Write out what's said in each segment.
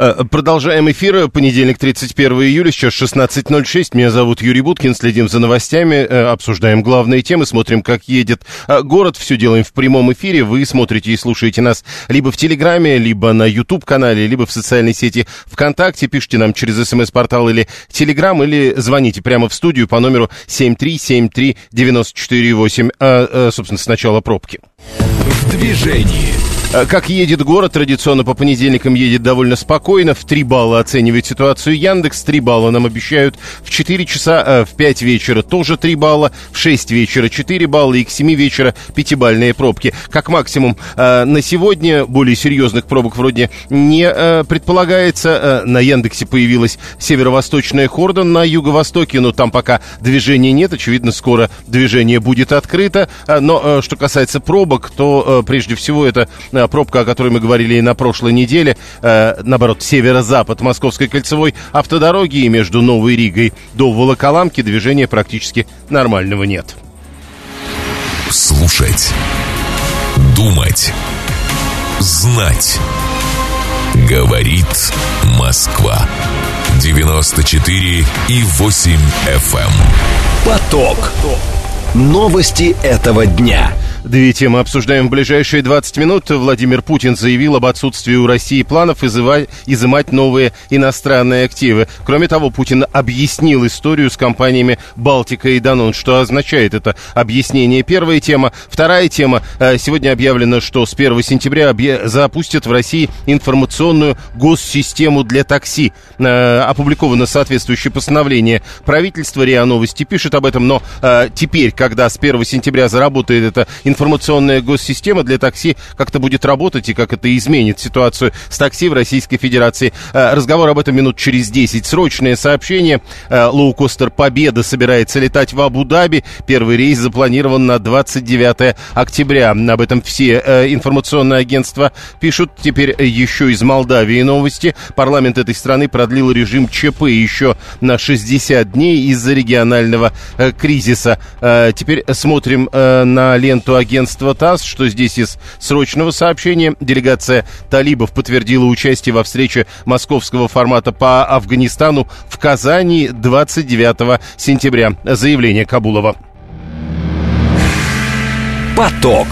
Э, продолжаем эфир. Понедельник, 31 июля, сейчас 16.06. Меня зовут Юрий Буткин. Следим за новостями, э, обсуждаем главные темы, смотрим, как едет э, город. Все делаем в прямом эфире. Вы смотрите и слушаете нас либо в Телеграме, либо на YouTube-канале, либо в социальной сети ВКонтакте. Пишите нам через смс-портал или Телеграм, или звоните прямо в студию по номеру 7373948. А, собственно, сначала пробки. В движении. Э, как едет город, традиционно по понедельникам едет довольно спокойно. В 3 балла оценивает ситуацию Яндекс. 3 балла нам обещают в 4 часа, э, в 5 вечера тоже 3 балла, в 6 вечера 4 балла и к 7 вечера 5-бальные пробки. Как максимум э, на сегодня более серьезных пробок вроде не предполагается. На Яндексе появилась северо-восточная хорда на юго-востоке, но там пока движения нет. Очевидно, скоро движение будет открыто. Но что касается пробок, то прежде всего это Э, пробка, о которой мы говорили и на прошлой неделе, э, наоборот, северо-запад Московской кольцевой автодороги и между Новой Ригой до Волоколамки движения практически нормального нет. Слушать. Думать. Знать. Говорит Москва. 94 и 8 FM. Эм. Поток. Новости этого дня. Две темы обсуждаем в ближайшие 20 минут. Владимир Путин заявил об отсутствии у России планов изымать, новые иностранные активы. Кроме того, Путин объяснил историю с компаниями «Балтика» и «Данон». Что означает это объяснение? Первая тема. Вторая тема. Э, сегодня объявлено, что с 1 сентября запустят в России информационную госсистему для такси. Э, опубликовано соответствующее постановление. Правительство РИА Новости пишет об этом, но э, теперь, когда с 1 сентября заработает эта информационная госсистема для такси как-то будет работать и как это изменит ситуацию с такси в Российской Федерации. Э, разговор об этом минут через 10. Срочное сообщение. Э, лоукостер «Победа» собирается летать в Абу-Даби. Первый рейс запланирован на 29 октября. Об этом все э, информационные агентства пишут. Теперь еще из Молдавии новости. Парламент этой страны продлил режим ЧП еще на 60 дней из-за регионального кризиса. Теперь смотрим на ленту агентства ТАСС, что здесь из срочного сообщения делегация талибов подтвердила участие во встрече московского формата по Афганистану в Казани 29 сентября. Заявление Кабулова. Поток.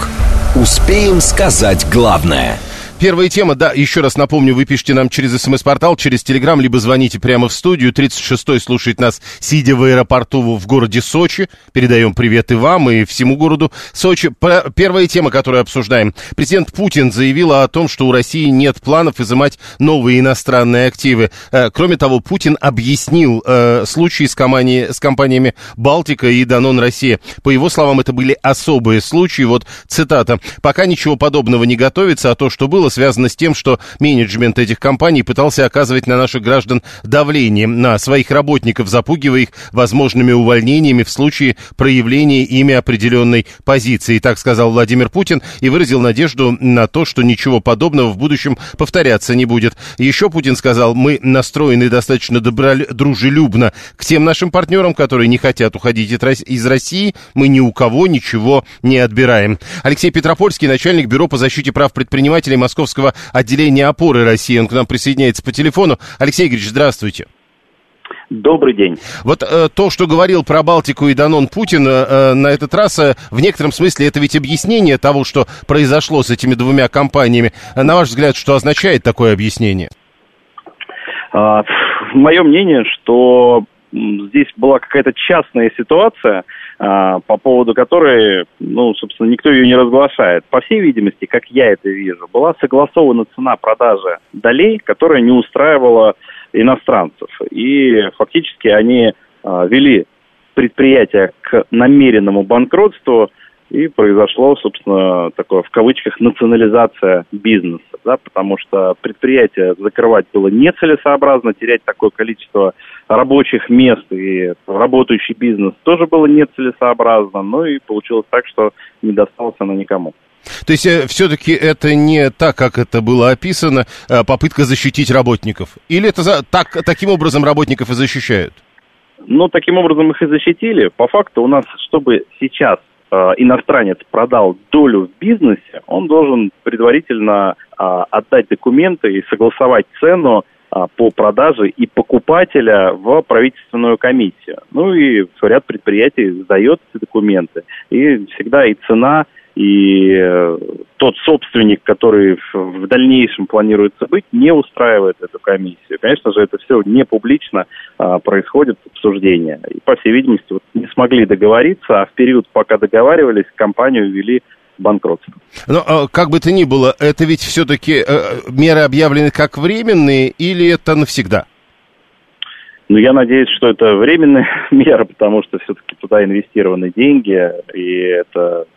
Успеем сказать главное – Первая тема, да, еще раз напомню, вы пишите нам через смс-портал, через телеграм, либо звоните прямо в студию. 36-й слушает нас, сидя в аэропорту в городе Сочи. Передаем привет и вам, и всему городу Сочи. Первая тема, которую обсуждаем. Президент Путин заявил о том, что у России нет планов изымать новые иностранные активы. Э, кроме того, Путин объяснил э, случаи с, компании, с компаниями «Балтика» и «Данон Россия». По его словам, это были особые случаи. Вот цитата. «Пока ничего подобного не готовится, а то, что было, было связано с тем, что менеджмент этих компаний пытался оказывать на наших граждан давление на своих работников, запугивая их возможными увольнениями в случае проявления ими определенной позиции. Так сказал Владимир Путин и выразил надежду на то, что ничего подобного в будущем повторяться не будет. Еще Путин сказал, мы настроены достаточно дружелюбно к тем нашим партнерам, которые не хотят уходить из России. Мы ни у кого ничего не отбираем. Алексей Петропольский, начальник Бюро по защите прав предпринимателей Москвы московского отделения опоры России. Он к нам присоединяется по телефону. Алексей Игоревич, здравствуйте. Добрый день. Вот э, то, что говорил про Балтику и Данон Путин, э, на этот раз э, в некотором смысле это ведь объяснение того, что произошло с этими двумя компаниями. На ваш взгляд, что означает такое объяснение? А, мое мнение, что здесь была какая-то частная ситуация, по поводу которой, ну, собственно, никто ее не разглашает. По всей видимости, как я это вижу, была согласована цена продажи долей, которая не устраивала иностранцев. И фактически они а, вели предприятие к намеренному банкротству – и произошло, собственно, такое в кавычках национализация бизнеса, да, потому что предприятие закрывать было нецелесообразно, терять такое количество рабочих мест и работающий бизнес тоже было нецелесообразно, ну и получилось так, что не досталось оно никому. То есть э, все-таки это не так, как это было описано, э, попытка защитить работников? Или это за, так, таким образом работников и защищают? Ну, таким образом их и защитили. По факту у нас, чтобы сейчас иностранец продал долю в бизнесе, он должен предварительно э, отдать документы и согласовать цену э, по продаже и покупателя в правительственную комиссию. Ну и ряд предприятий сдает эти документы. И всегда и цена, и э, тот собственник, который в дальнейшем планируется быть, не устраивает эту комиссию. Конечно же, это все не публично а, происходит обсуждение. И, по всей видимости, вот не смогли договориться, а в период, пока договаривались, компанию ввели банкротство. Но а, как бы то ни было, это ведь все-таки э, меры объявлены как временные или это навсегда? Ну, я надеюсь, что это временная мера, потому что все-таки туда инвестированы деньги, и это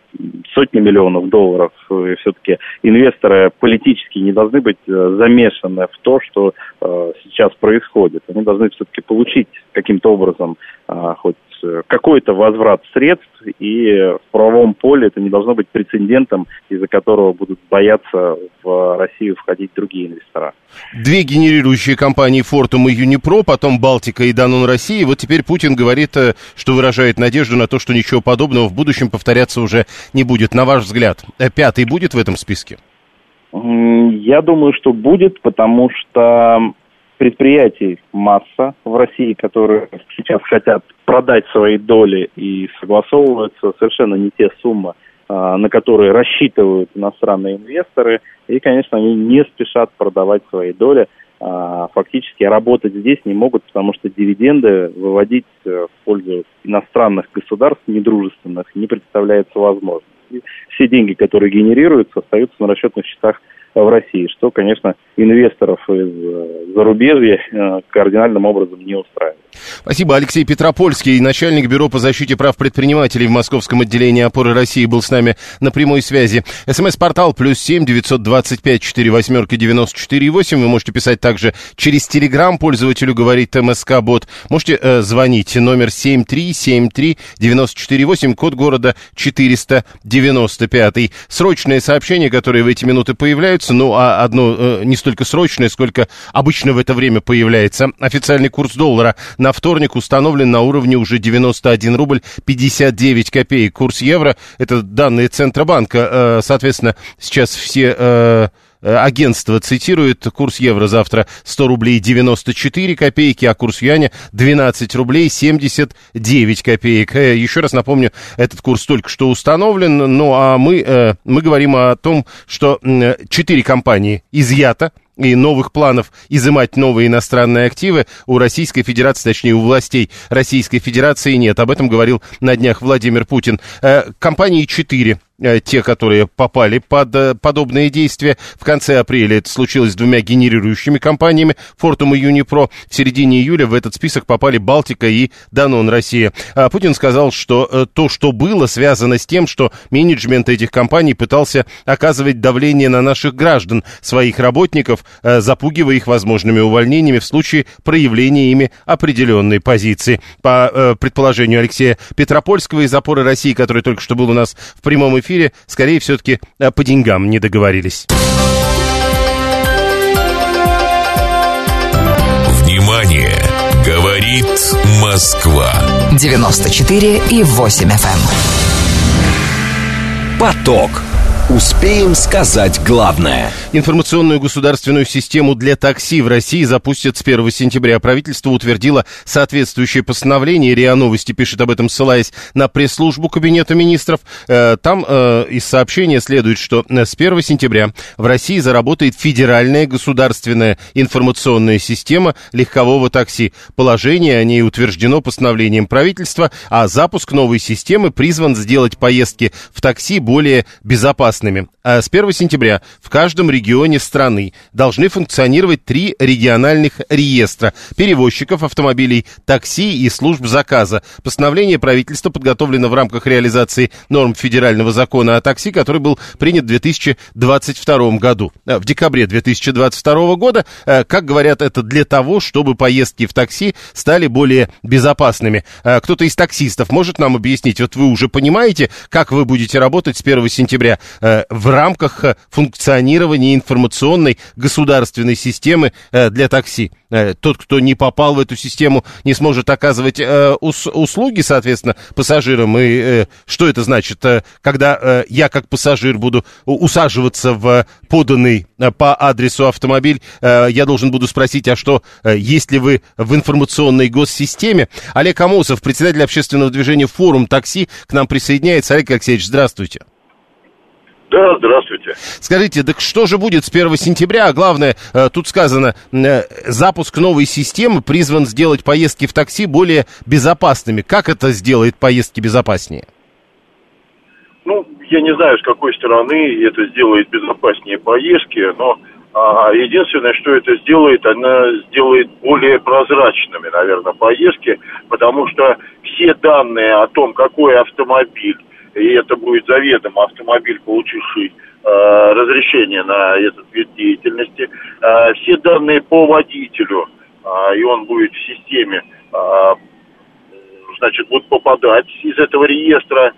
сотни миллионов долларов. И все-таки инвесторы политически не должны быть э, замешаны в то, что э, сейчас происходит. Они должны все-таки получить каким-то образом э, хоть Э, какой-то возврат средств, и в правовом поле это не должно быть прецедентом, из-за которого будут бояться в Россию входить другие инвестора. Две генерирующие компании Фортум и Юнипро, потом Балтика и Данон России. Вот теперь Путин говорит, э, что выражает надежду на то, что ничего подобного в будущем повторяться уже не будет. На ваш взгляд, э, пятый будет в этом списке? Я думаю, что будет, потому что предприятий масса в России, которые сейчас хотят продать свои доли и согласовываются совершенно не те суммы, а, на которые рассчитывают иностранные инвесторы. И, конечно, они не спешат продавать свои доли. А, фактически работать здесь не могут, потому что дивиденды выводить э, в пользу иностранных государств недружественных не представляется возможным. все деньги, которые генерируются, остаются на расчетных счетах в России, что, конечно, инвесторов из э, зарубежья э, кардинальным образом не устраивает. Спасибо. Алексей Петропольский, начальник Бюро по защите прав предпринимателей в Московском отделении опоры России, был с нами на прямой связи. СМС-портал плюс семь девятьсот двадцать пять четыре восьмерки девяносто четыре восемь. Вы можете писать также через Телеграм. Пользователю говорит МСК Бот. Можете э, звонить номер семь три семь три девяносто четыре восемь, код города четыреста девяносто пятый. Срочные сообщения, которые в эти минуты появляются, ну а одно э, не столько срочное, сколько обычно в это время появляется. Официальный курс доллара на вторник установлен на уровне уже 91 рубль 59 копеек. Курс евро, это данные Центробанка, э, соответственно, сейчас все э, э, агентство цитирует, курс евро завтра 100 рублей 94 копейки, а курс юаня 12 рублей 79 копеек. Еще раз напомню, этот курс только что установлен, ну а мы, мы говорим о том, что 4 компании изъято и новых планов изымать новые иностранные активы у Российской Федерации, точнее, у властей Российской Федерации нет. Об этом говорил на днях Владимир Путин. Э, компании 4 Э, те, которые попали под э, подобные действия. В конце апреля это случилось с двумя генерирующими компаниями, Фортум и Юнипро. В середине июля в этот список попали Балтика и Данон Россия. А Путин сказал, что э, то, что было, связано с тем, что менеджмент этих компаний пытался оказывать давление на наших граждан, своих работников, запугивая их возможными увольнениями в случае проявления ими определенной позиции. По предположению Алексея Петропольского из опоры России, который только что был у нас в прямом эфире, эфире, скорее все-таки э, по деньгам не договорились. Внимание! Говорит Москва. 94 и 8 FM. Эм. Поток. Успеем сказать главное. Информационную государственную систему для такси в России запустят с 1 сентября. Правительство утвердило соответствующее постановление. РИА Новости пишет об этом, ссылаясь на пресс-службу Кабинета министров. Э, там э, из сообщения следует, что э, с 1 сентября в России заработает федеральная государственная информационная система легкового такси. Положение о ней утверждено постановлением правительства, а запуск новой системы призван сделать поездки в такси более безопасными безопасными. А с 1 сентября в каждом регионе страны должны функционировать три региональных реестра перевозчиков автомобилей, такси и служб заказа. Постановление правительства подготовлено в рамках реализации норм федерального закона о такси, который был принят в 2022 году. Э, в декабре 2022 года, э, как говорят, это для того, чтобы поездки в такси стали более безопасными. Э, кто-то из таксистов может нам объяснить, вот вы уже понимаете, как вы будете работать с 1 сентября? Э, в рамках э, функционирования информационной государственной системы э, для такси. Тот, кто не попал в эту систему, не сможет оказывать ус, услуги, соответственно, пассажирам. И что это значит? Когда я как пассажир буду усаживаться в поданный по адресу автомобиль, я должен буду спросить, а что, есть ли вы в информационной госсистеме? Олег Амосов, председатель общественного движения «Форум такси», к нам присоединяется. Олег Алексеевич, здравствуйте. Да, здравствуйте. Скажите, так что же будет с 1 сентября? А главное, э, тут сказано, э, запуск новой системы призван сделать поездки в такси более безопасными. Как это сделает поездки безопаснее? Ну, я не знаю, с какой стороны это сделает безопаснее поездки, но а, единственное, что это сделает, она сделает более прозрачными, наверное, поездки, потому что все данные о том, какой автомобиль и это будет заведомо автомобиль, получивший э, разрешение на этот вид деятельности. Э, все данные по водителю, э, и он будет в системе, э, значит, будут попадать из этого реестра.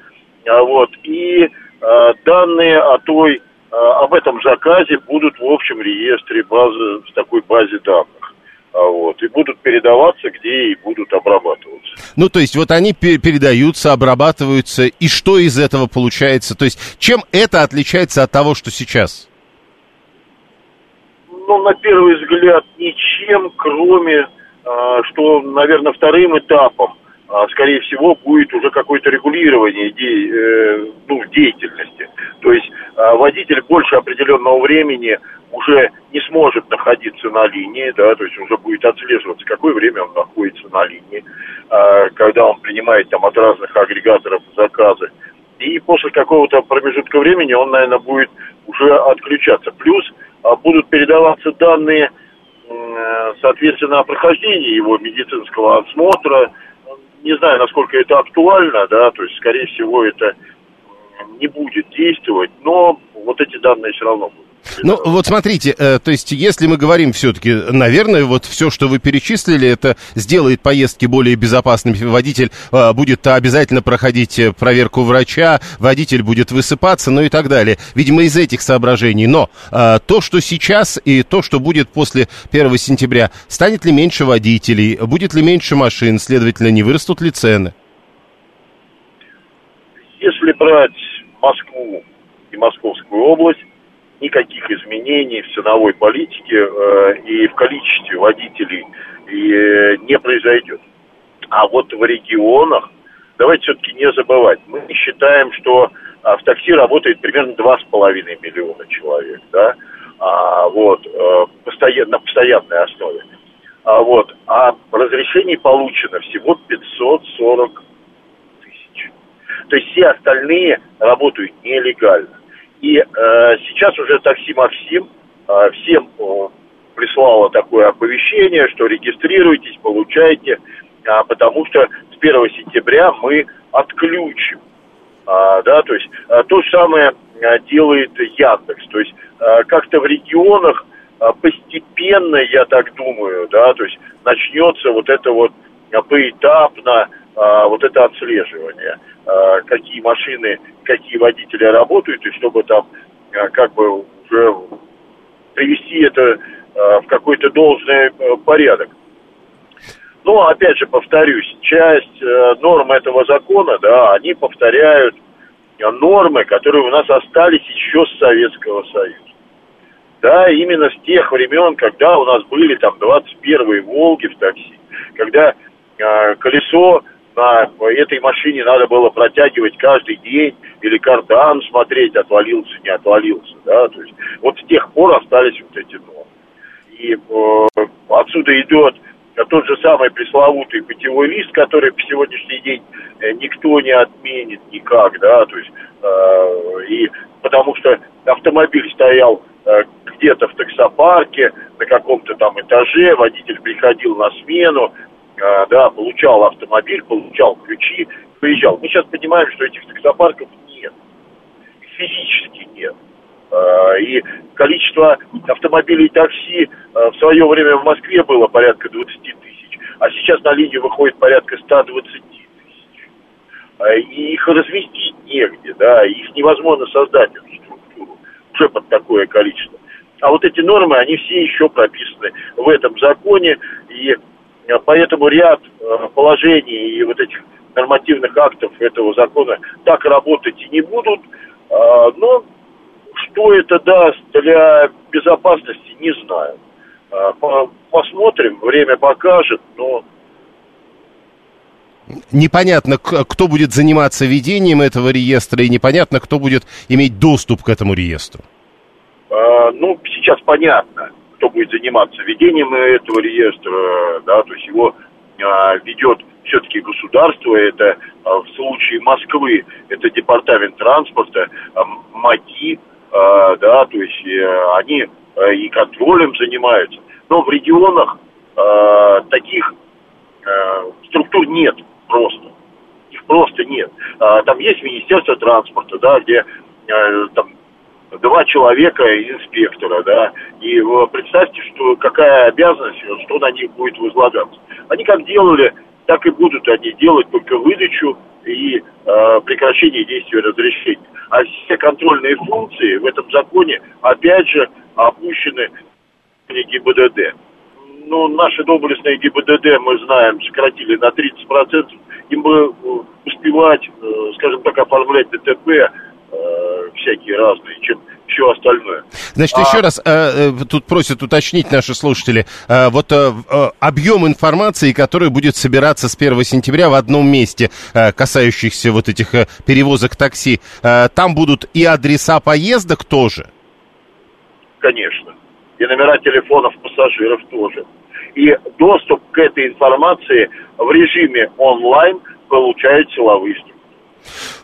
Э, вот, и э, данные о той, э, об этом заказе будут в общем реестре базы, в такой базе данных. А вот, и будут передаваться, где и будут обрабатываться. Ну, то есть вот они передаются, обрабатываются, и что из этого получается? То есть чем это отличается от того, что сейчас? Ну, на первый взгляд, ничем, кроме, а, что, наверное, вторым этапом, скорее всего, будет уже какое-то регулирование э, ну, деятельности. То есть водитель больше определенного времени уже не сможет находиться на линии, да, то есть уже будет отслеживаться, какое время он находится на линии, э, когда он принимает там от разных агрегаторов заказы. И после какого-то промежутка времени он, наверное, будет уже отключаться. Плюс будут передаваться данные, соответственно, о прохождении его медицинского осмотра. Не знаю, насколько это актуально, да, то есть, скорее всего, это не будет действовать, но вот эти данные все равно будут. Ну, вот смотрите, э, то есть, если мы говорим все-таки, наверное, вот все, что вы перечислили, это сделает поездки более безопасными. Водитель э, будет обязательно проходить э, проверку врача, водитель будет высыпаться, ну и так далее. Видимо, из этих соображений. Но то, что сейчас и то, что будет после 1 сентября, станет ли меньше водителей, будет ли меньше машин, следовательно, не вырастут ли цены? Если брать Москву и Московскую область, никаких изменений в ценовой политике э, и в количестве водителей э, не произойдет. А вот в регионах, давайте все-таки не забывать, мы считаем, что а, в такси работает примерно 2,5 миллиона человек, да, а, вот, э, на постоянной основе. А, вот, а разрешений получено всего 540 тысяч. То есть все остальные работают нелегально. И э, сейчас уже такси Максим э, всем э, прислало такое оповещение, что регистрируйтесь, получайте, э, потому что с 1 сентября мы отключим. Э, да, то есть э, то же самое э, делает Яндекс. То есть э, как-то в регионах э, постепенно, я так думаю, да, то есть начнется вот это вот поэтапно вот это отслеживание. Э, какие машины, какие водители работают, и чтобы там э, как бы уже привести это э, в какой-то должный порядок. Но, опять же, повторюсь, часть норм этого закона, да, они повторяют нормы, которые у нас остались еще с Советского Союза. Да, именно с тех времен, когда у нас были там 21-е «Волги» в такси, когда э, колесо на этой машине надо было протягивать каждый день или кардан смотреть, отвалился, не отвалился, да, то есть вот с тех пор остались вот эти нормы. И э, отсюда идет тот же самый пресловутый путевой лист, который по сегодняшний день э, никто не отменит никак, да, то есть, э, и потому что автомобиль стоял э, где-то в таксопарке, на каком-то там этаже, водитель приходил на смену, да, получал автомобиль, получал ключи, приезжал. Мы сейчас понимаем, что этих таксопарков нет. Физически нет. А, и количество автомобилей такси а, в свое время в Москве было порядка 20 тысяч, а сейчас на линию выходит порядка 120 тысяч. И их разместить негде, да, их невозможно создать, эту структуру. уже под такое количество. А вот эти нормы, они все еще прописаны в этом законе, и поэтому ряд э, положений и вот этих нормативных актов этого закона так работать и не будут. А, но что это даст для безопасности, не знаю. Посмотрим, время покажет, но непонятно, кто будет заниматься ведением этого реестра, и непонятно, кто будет иметь доступ к этому реестру. Ну, сейчас понятно, кто будет заниматься ведением этого реестра, да, то есть его а, ведет все-таки государство, это а, в случае Москвы, это департамент транспорта, а, МАГИ, а, да, то есть э, они э, и контролем занимаются. Но в регионах таких структур нет просто. Их просто нет. Там есть Министерство транспорта, да, где а, там два человека инспектора, да, и представьте, что какая обязанность, что на них будет возлагаться. Они как делали, так и будут они делать только выдачу и э, прекращение действия разрешения. А все контрольные функции в этом законе, опять же, опущены ГИБДД. Ну, наши доблестные ГИБДД, мы знаем, сократили на 30%. Им бы э, успевать, э, скажем так, оформлять ДТП Э, всякие разные, чем все остальное. Значит, а... еще раз, э, э, тут просят уточнить наши слушатели, э, вот э, э, объем информации, который будет собираться с 1 сентября в одном месте, э, касающихся вот этих э, перевозок такси, э, там будут и адреса поездок тоже? Конечно. И номера телефонов пассажиров тоже. И доступ к этой информации в режиме онлайн получают силовые структуры.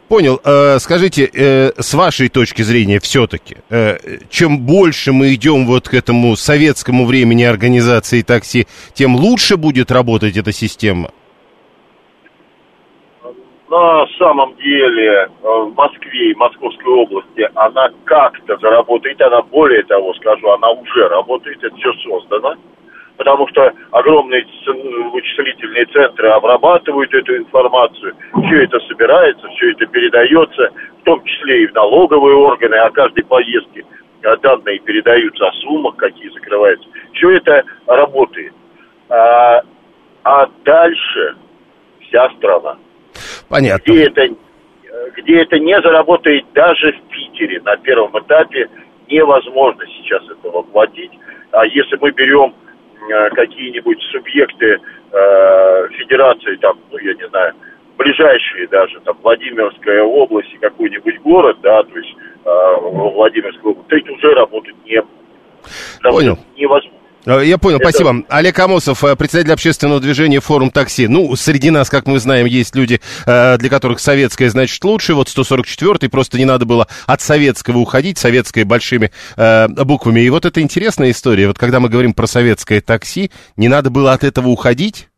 Понял. Э, скажите, э, с вашей точки зрения все-таки, э, чем больше мы идем вот к этому советскому времени организации такси, тем лучше будет работать эта система? На самом деле в Москве и Московской области она как-то заработает, она более того скажу, она уже работает, это все создано потому что огромные вычислительные центры обрабатывают эту информацию, все это собирается, все это передается, в том числе и в налоговые органы, о каждой поездке а данные передаются о суммах, какие закрываются. Все это работает. А, а дальше вся страна. Понятно. Где это, где это не заработает даже в Питере на первом этапе, невозможно сейчас этого платить. А если мы берем какие-нибудь субъекты э, федерации, там, ну, я не знаю, ближайшие даже, там, Владимирская область и какой-нибудь город, да, то есть э, Владимирская область, это уже работать не Понял. невозможно. Э, я понял, Это... спасибо. Олег Амосов, э, председатель общественного движения «Форум такси». Ну, среди нас, как мы знаем, есть люди, э, для которых советское значит лучше. Вот 144-й, просто не надо было от советского уходить, советское большими буквами. И вот это интересная история. Вот когда мы говорим про советское такси, не надо было от этого уходить?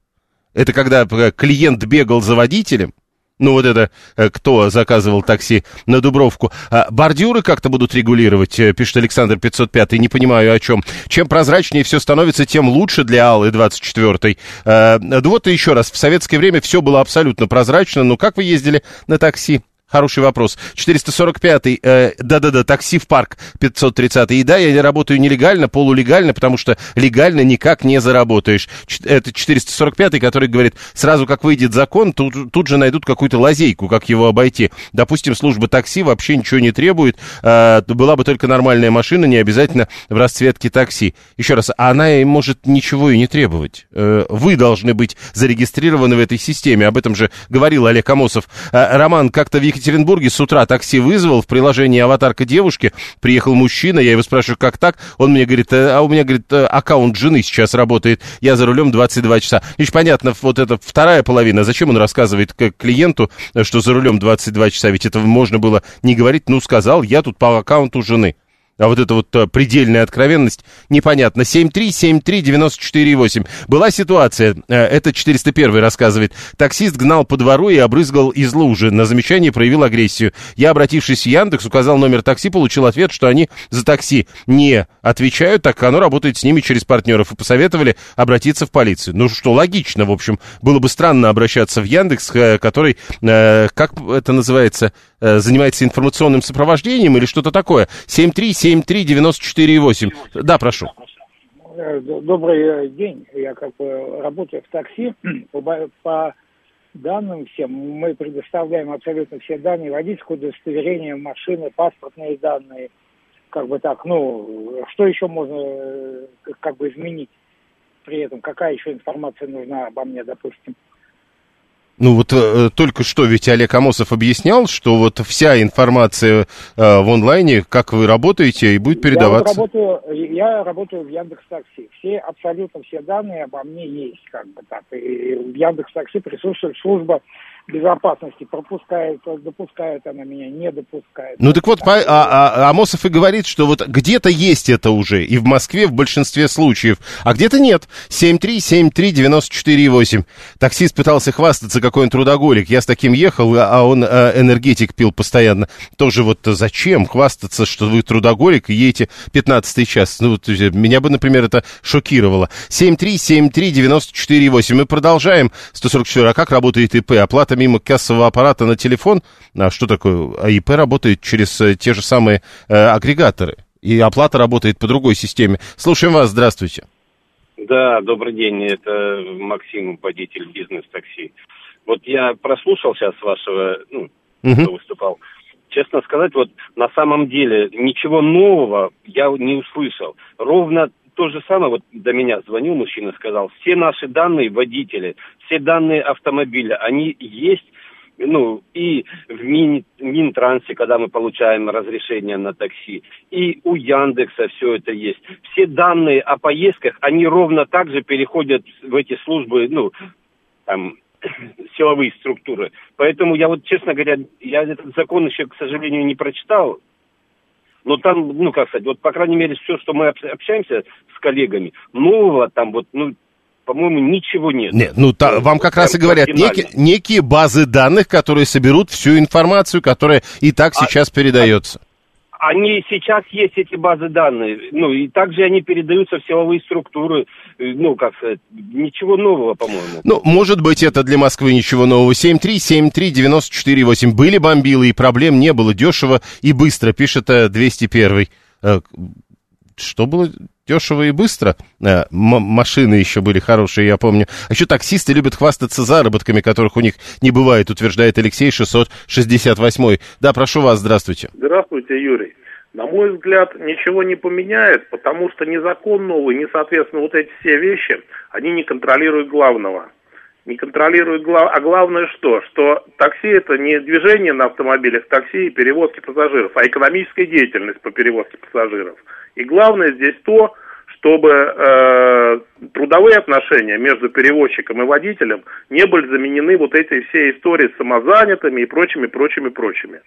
Это когда клиент бегал за водителем? Ну, вот это э, кто заказывал такси на Дубровку. А, бордюры как-то будут регулировать, э, пишет Александр 505, не понимаю о чем. Чем прозрачнее все становится, тем лучше для Аллы 24. А, да вот и еще раз, в советское время все было абсолютно прозрачно. Ну, как вы ездили на такси? Хороший вопрос. 445-й, э, да-да-да, такси в парк 530-й. И да, я работаю нелегально, полулегально, потому что легально никак не заработаешь. Это 445-й, который говорит, сразу как выйдет закон, тут, тут же найдут какую-то лазейку, как его обойти. Допустим, служба такси вообще ничего не требует, э, была бы только нормальная машина, не обязательно в расцветке такси. Еще раз, она может ничего и не требовать. Э, вы должны быть зарегистрированы в этой системе, об этом же говорил Олег Амосов. Э, Роман, как-то в Екатеринбурге с утра такси вызвал, в приложении аватарка девушки, приехал мужчина, я его спрашиваю, как так? Он мне говорит, «Э, а у меня, говорит, э, аккаунт жены сейчас работает, я за рулем 22 часа. Значит, понятно, вот это вторая половина, зачем он рассказывает клиенту, э, что за рулем 22 часа, ведь это можно было не говорить, ну, сказал, я тут по аккаунту жены. А вот эта вот а, предельная откровенность, непонятно. 7373948. Была ситуация, а, это 401 рассказывает. Таксист гнал по двору и обрызгал из лужи. На замечание проявил агрессию. Я, обратившись в Яндекс, указал номер такси, получил ответ, что они за такси не отвечают, так как оно работает с ними через партнеров. И посоветовали обратиться в полицию. Ну что, логично, в общем. Было бы странно обращаться в Яндекс, который, как это называется, э, занимается информационным сопровождением или что-то такое. 7373948. Да, прошу. Э, добрый день. Я как бы работаю в такси. По, по данным всем мы предоставляем абсолютно все данные, водительское удостоверение, машины, паспортные данные. Как бы так, ну, что еще можно э, как бы изменить при этом? Какая еще информация нужна обо мне, допустим? Ну вот э, только что ведь Олег Амосов объяснял, что вот вся информация э, в онлайне, как вы работаете, и будет передаваться. Я, вот работаю, я работаю в Яндекс Такси. Все, абсолютно все данные обо мне есть, как бы так. И в Яндекс Такси присутствует служба безопасности. Пропускает, допускает она меня, не допускает. Ну так вот, а, а, Амосов и говорит, что вот где-то есть это уже, и в Москве в большинстве случаев, а где-то нет. 7373948. Таксист пытался хвастаться, какой он трудоголик. Я с таким ехал, а он а, энергетик пил постоянно. Тоже вот зачем хвастаться, что вы трудоголик и едете 15 час? Ну, меня бы, например, это шокировало. 7373948. Мы продолжаем. 144. А как работает ИП? Оплата мимо кассового аппарата на телефон. А что такое? АИП работает через э, те же самые э, агрегаторы. И оплата работает по другой системе. Слушаем вас, здравствуйте. Да, добрый день, это Максим, водитель бизнес-такси. Вот я прослушал сейчас вашего, ну, угу. кто выступал. Честно сказать, вот на самом деле ничего нового я не услышал. Ровно то же самое, вот до меня звонил мужчина, сказал, все наши данные водители, все данные автомобиля, они есть, ну, и в Мин, Минтрансе, когда мы получаем разрешение на такси, и у Яндекса все это есть. Все данные о поездках, они ровно так же переходят в эти службы, ну, там, силовые структуры. Поэтому я вот, честно говоря, я этот закон еще, к сожалению, не прочитал, но там, ну, как сказать, вот, по крайней мере, все, что мы общаемся с коллегами, нового там вот, ну, по-моему, ничего нет. Нет, ну, та, вам как раз и говорят, некие, некие базы данных, которые соберут всю информацию, которая и так а, сейчас передается. Они сейчас есть, эти базы данных, ну, и также они передаются в силовые структуры, э, ну, как сказать, ничего нового, по-моему. Ну, может быть, это для Москвы ничего нового. 7373948. Были бомбилы, и проблем не было. Дешево и быстро, пишет 201 э, что было дешево и быстро. Э, машины еще были хорошие, я помню. А еще таксисты любят хвастаться заработками, которых у них не бывает, утверждает Алексей 668. Да, прошу вас, здравствуйте. Здравствуйте, Юрий. На мой взгляд, ничего не поменяет, потому что ни закон новый, ни, соответственно, вот эти все вещи, они не контролируют главного. Не контролируют глав... А главное что? Что такси это не движение на автомобилях, такси и перевозки пассажиров, а экономическая деятельность по перевозке пассажиров. И главное здесь то, чтобы э, трудовые отношения между перевозчиком и водителем не были заменены вот этой всей историей с самозанятыми и прочими, прочими, прочими.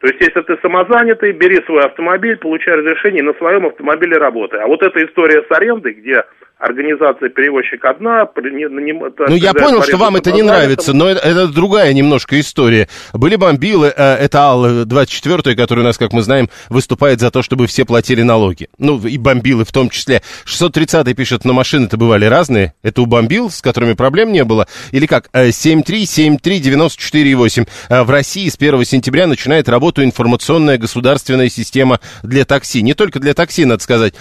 То есть, если ты самозанятый, бери свой автомобиль, получай разрешение на своем автомобиле работай. А вот эта история с арендой, где организация перевозчик одна. Не, не, ну, я понял, что вам это не нравится, но это, это другая немножко история. Были бомбилы, э, это АЛ-24, который у нас, как мы знаем, выступает за то, чтобы все платили налоги. Ну, и бомбилы в том числе. 630 пишет, но машины-то бывали разные. Это у бомбил, с которыми проблем не было? Или как? 7373948. Э, э, в России с 1 сентября начинает работу информационная государственная система для такси. Не только для такси, надо сказать.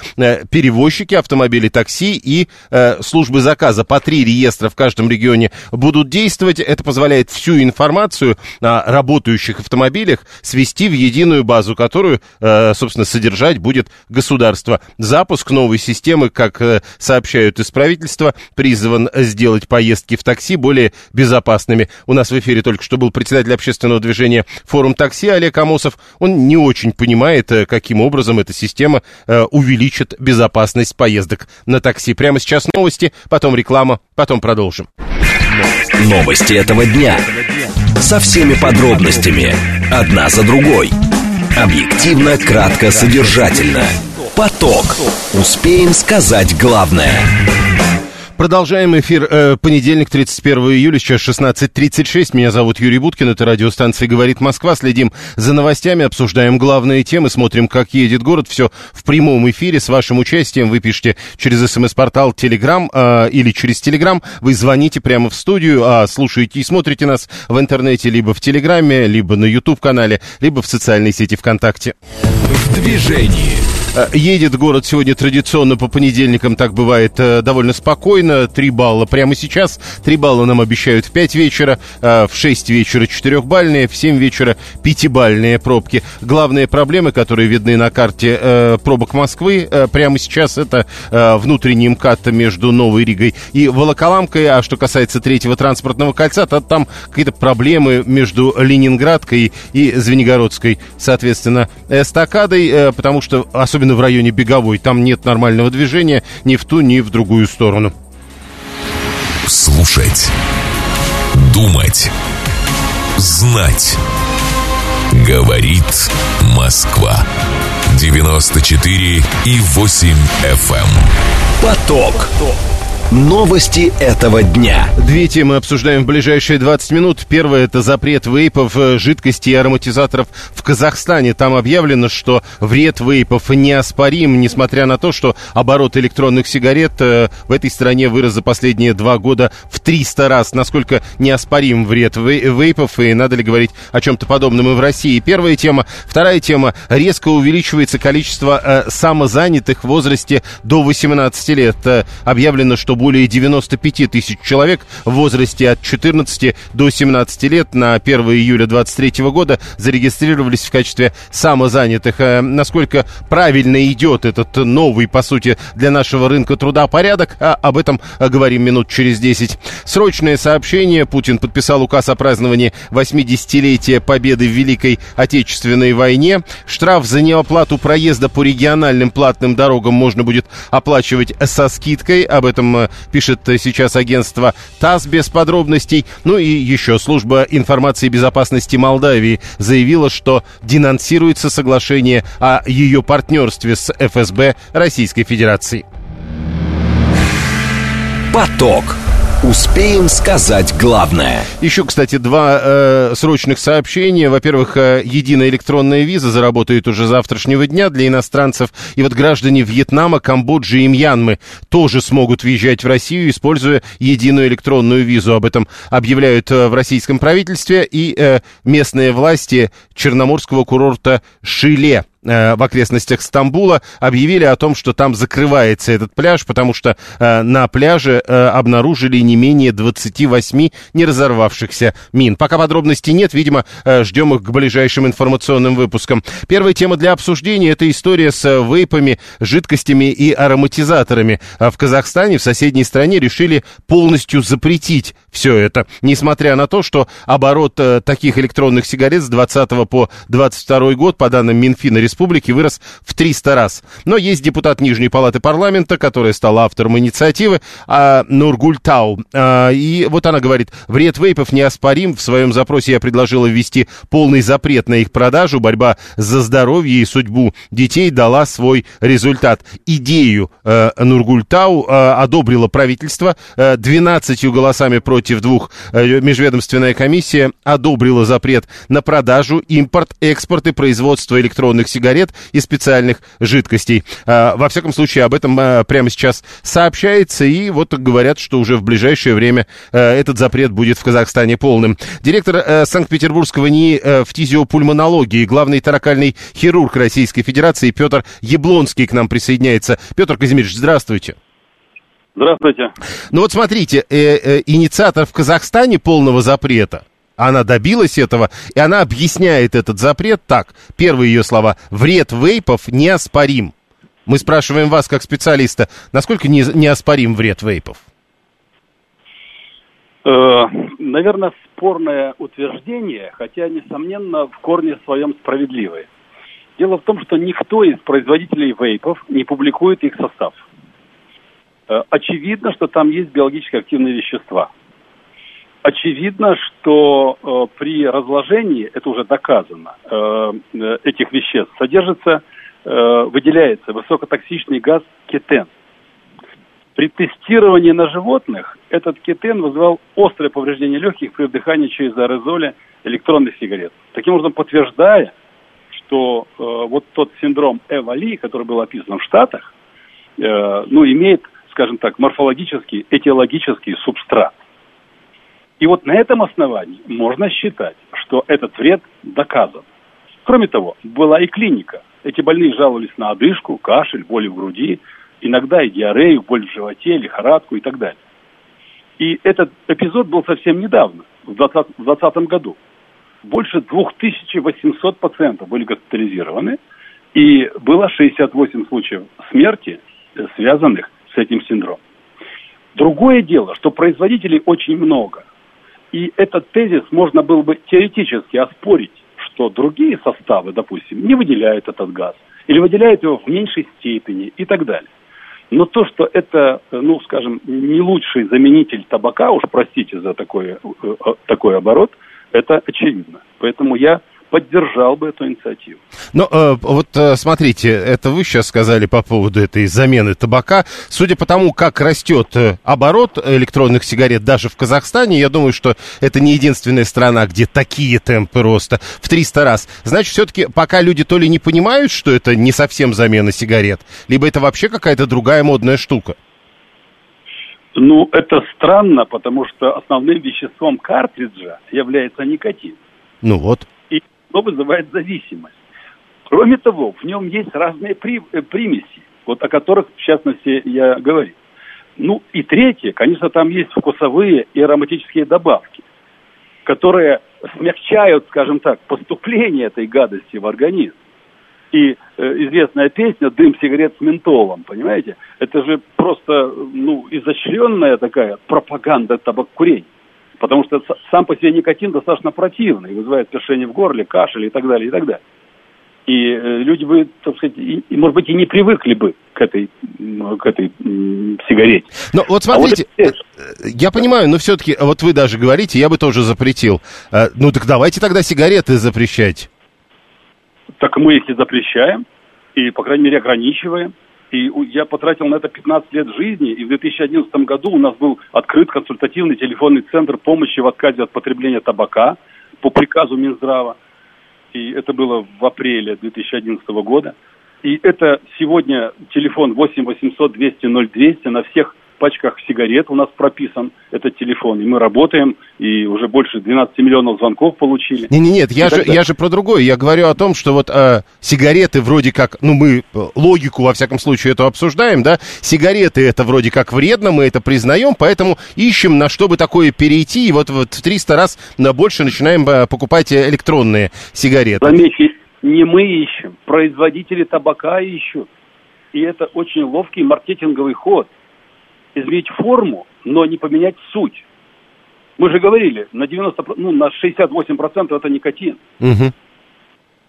Перевозчики автомобилей, такси и э, службы заказа по три реестра в каждом регионе будут действовать. Это позволяет всю информацию о работающих автомобилях свести в единую базу, которую, э, собственно, содержать будет государство. Запуск новой системы, как э, сообщают из правительства, призван сделать поездки в такси более безопасными. У нас в эфире только что был председатель общественного движения «Форум такси» Олег Амосов. Он не очень понимает, э, каким образом эта система э, увеличит безопасность поездок на такси. Прямо сейчас новости, потом реклама, потом продолжим. Новости этого дня. Со всеми подробностями. Одна за другой. Объективно, кратко, содержательно. Поток. Успеем сказать главное. Продолжаем эфир. Э, понедельник, 31 июля, сейчас 16.36. Меня зовут Юрий Буткин, это радиостанция «Говорит Москва». Следим за новостями, обсуждаем главные темы, смотрим, как едет город. Все в прямом эфире с вашим участием. Вы пишите через смс-портал Телеграм э, или через Телеграм. Вы звоните прямо в студию, а слушаете и смотрите нас в интернете либо в Телеграме, либо на YouTube-канале, либо в социальной сети ВКонтакте. В движении. Э, едет город сегодня традиционно по понедельникам, так бывает, э, довольно спокойно. Три балла прямо сейчас. Три балла нам обещают в 5 вечера, э, в 6 вечера четырехбальные, в 7 вечера пятибальные пробки. Главные проблемы, которые видны на карте пробок Москвы прямо сейчас, это внутренний МКАД между Новой Ригой и Волоколамкой. А что касается третьего транспортного кольца, то там какие-то проблемы между Ленинградкой и Звенигородской, соответственно, эстакадой, потому что особенно особенно в районе Беговой. Там нет нормального движения ни в ту, ни в другую сторону. Слушать. Думать. Знать. Говорит Москва. 94 и 8 FM. Эм. Поток. Поток. Новости этого дня. Две темы обсуждаем в ближайшие 20 минут. Первое – это запрет вейпов, э, жидкостей и ароматизаторов в Казахстане. Там объявлено, что вред вейпов неоспорим, несмотря на то, что оборот электронных сигарет э, в этой стране вырос за последние два года в 300 раз. Насколько неоспорим вред вейпов, и надо ли говорить о чем-то подобном и в России. Первая тема. Вторая тема – резко увеличивается количество э, самозанятых в возрасте до 18 лет. Объявлено, что более 95 тысяч человек в возрасте от 14 до 17 лет на 1 июля 2023 года зарегистрировались в качестве самозанятых. Э, насколько правильно идет этот новый, по сути, для нашего рынка труда порядок, а об этом говорим минут через 10. Срочное сообщение. Путин подписал указ о праздновании 80-летия победы в Великой Отечественной войне. Штраф за неоплату проезда по региональным платным дорогам можно будет оплачивать со скидкой. Об этом пишет сейчас агентство ТАСС без подробностей. Ну и еще служба информации и безопасности Молдавии заявила, что денонсируется соглашение о ее партнерстве с ФСБ Российской Федерации. Поток. Успеем сказать главное. Еще, кстати, два э, срочных сообщения. Во-первых, э, единая электронная виза заработает уже завтрашнего дня для иностранцев. И вот граждане Вьетнама, Камбоджи и Мьянмы тоже смогут въезжать в Россию, используя единую электронную визу. Об этом объявляют э, в российском правительстве и э, местные власти Черноморского курорта Шиле. Э, в окрестностях Стамбула объявили о том, что там закрывается этот пляж, потому что э, на пляже э, обнаружили не менее 28 неразорвавшихся мин. Пока подробностей нет, видимо, ждем их к ближайшим информационным выпускам. Первая тема для обсуждения – это история с вейпами, жидкостями и ароматизаторами. В Казахстане, в соседней стране, решили полностью запретить все это, несмотря на то, что оборот таких электронных сигарет с 20 по 22 год, по данным Минфина республики вырос в 300 раз. Но есть депутат Нижней Палаты парламента, которая стала автором инициативы, а, Нургуль Тау. А, и вот она говорит, вред вейпов неоспорим. В своем запросе я предложила ввести полный запрет на их продажу. Борьба за здоровье и судьбу детей дала свой результат. Идею э, Нургуль Тау э, одобрило правительство. Э, 12 голосами против двух э, межведомственная комиссия одобрила запрет на продажу, импорт, экспорт и производство электронных сигарет сигарет и специальных жидкостей. А, во всяком случае, об этом а, прямо сейчас сообщается, и вот говорят, что уже в ближайшее время а, этот запрет будет в Казахстане полным. Директор Санкт-Петербургского НИИ в тизиопульмонологии, главный таракальный хирург Российской Федерации Петр Яблонский к нам присоединяется. Петр Казимирович, здравствуйте. Здравствуйте. Ну вот смотрите, э, э, инициатор в Казахстане полного запрета она добилась этого, и она объясняет этот запрет так. Первые ее слова. Вред вейпов неоспорим. Мы спрашиваем вас, как специалиста, насколько не, неоспорим вред вейпов? Э, наверное, спорное утверждение, хотя, несомненно, в корне своем справедливое. Дело в том, что никто из производителей вейпов не публикует их состав. Э, очевидно, что там есть биологически активные вещества – Очевидно, что э, при разложении, это уже доказано, э, э, этих веществ содержится, э, выделяется высокотоксичный газ кетен. При тестировании на животных этот кетен вызывал острое повреждение легких при вдыхании через аэрозоли электронных сигарет. Таким образом, подтверждая, что э, вот тот синдром Эвали, который был описан в Штатах, э, ну, имеет, скажем так, морфологический, этиологический субстрат. И вот на этом основании можно считать, что этот вред доказан. Кроме того, была и клиника. Эти больные жаловались на одышку, кашель, боли в груди, иногда и диарею, боль в животе, лихорадку и так далее. И этот эпизод был совсем недавно, в 2020 году. Больше 2800 пациентов были госпитализированы, и было 68 случаев смерти, э, связанных с этим синдромом. Другое дело, что производителей очень много. И этот тезис можно было бы теоретически оспорить, что другие составы, допустим, не выделяют этот газ, или выделяют его в меньшей степени и так далее. Но то, что это, ну, скажем, не лучший заменитель табака, уж простите за такой, э, э, такой оборот, это очевидно. Поэтому я поддержал бы эту инициативу. Но э, вот э, смотрите, это вы сейчас сказали по поводу этой замены табака. Судя по тому, как растет э, оборот электронных сигарет даже в Казахстане, я думаю, что это не единственная страна, где такие темпы роста в 300 раз. Значит, все-таки пока люди то ли не понимают, что это не совсем замена сигарет, либо это вообще какая-то другая модная штука. Ну, это странно, потому что основным веществом картриджа является никотин. Ну вот что вызывает зависимость. Кроме того, в нем есть разные при, э, примеси, вот о которых, в частности, я говорю. Ну и третье, конечно, там есть вкусовые и ароматические добавки, которые смягчают, скажем так, поступление этой гадости в организм. И э, известная песня «Дым сигарет с ментолом», понимаете? Это же просто, ну, изощренная такая пропаганда табакокурения. Потому что сам по себе никотин достаточно противный, вызывает першение в горле, кашель и так далее, и так далее. И э, люди бы, так сказать, и, может быть, и не привыкли бы к этой, к этой сигарете. Но вот смотрите, а вот это... я понимаю, но все-таки, вот вы даже говорите, я бы тоже запретил. Э, ну так давайте тогда сигареты запрещать. Так мы их и запрещаем, и, по крайней мере, ограничиваем. И я потратил на это 15 лет жизни, и в 2011 году у нас был открыт консультативный телефонный центр помощи в отказе от потребления табака по приказу Минздрава. И это было в апреле 2011 года. И это сегодня телефон 8 800 200 0200 на всех пачках сигарет у нас прописан этот телефон. И мы работаем, и уже больше 12 миллионов звонков получили. Не, не, нет, я же, я же про другое. Я говорю о том, что вот э, сигареты вроде как, ну мы э, логику во всяком случае эту обсуждаем, да, сигареты это вроде как вредно, мы это признаем, поэтому ищем на что бы такое перейти, и вот, вот в 300 раз на больше начинаем э, покупать электронные сигареты. Заметьте, не мы ищем, производители табака ищут. И это очень ловкий маркетинговый ход – изменить форму, но не поменять суть. Мы же говорили, на 90, ну, на 68% это никотин. Угу.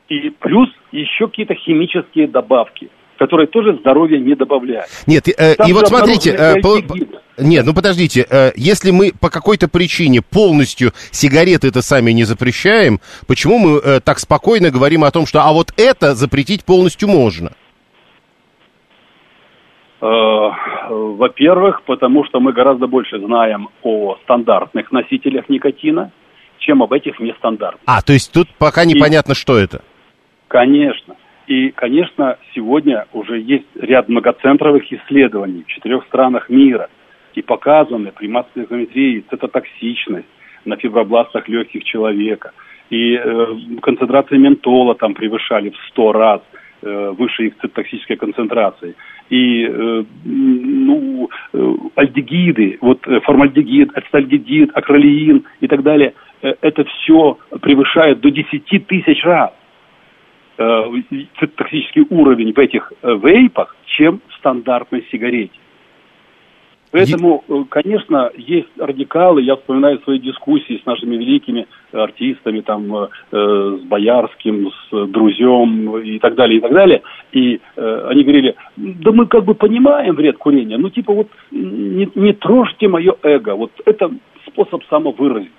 И плюс еще какие-то химические добавки которые тоже здоровье не добавляют. Нет, э, и вот смотрите, э, по, нет, ну подождите, э, если мы по какой-то причине полностью сигареты это сами не запрещаем, почему мы э, так спокойно говорим о том, что а вот это запретить полностью можно? Э, во-первых, потому что мы гораздо больше знаем о стандартных носителях никотина, чем об этих нестандартных. А, то есть тут пока непонятно, И, что это? Конечно. И, конечно, сегодня уже есть ряд многоцентровых исследований в четырех странах мира. И показаны при массовой геометрии цитотоксичность на фибробластах легких человека. И э, концентрация ментола там превышали в сто раз выше их цитотоксической концентрации и э, ну, э, альдегиды, вот э, формальдегид, ацетальдегид, акролеин и так далее, это все превышает до 10 тысяч раз токсический уровень в этих вейпах, чем в стандартной сигарете. Поэтому, э, конечно, есть радикалы. Я вспоминаю свои дискуссии с нашими великими артистами, там, э, э, с Боярским, с Друзем и так далее, и так далее. И э, они говорили, да мы как бы понимаем вред курения, ну типа вот не, не трожьте мое эго. Вот это способ самовыразиться.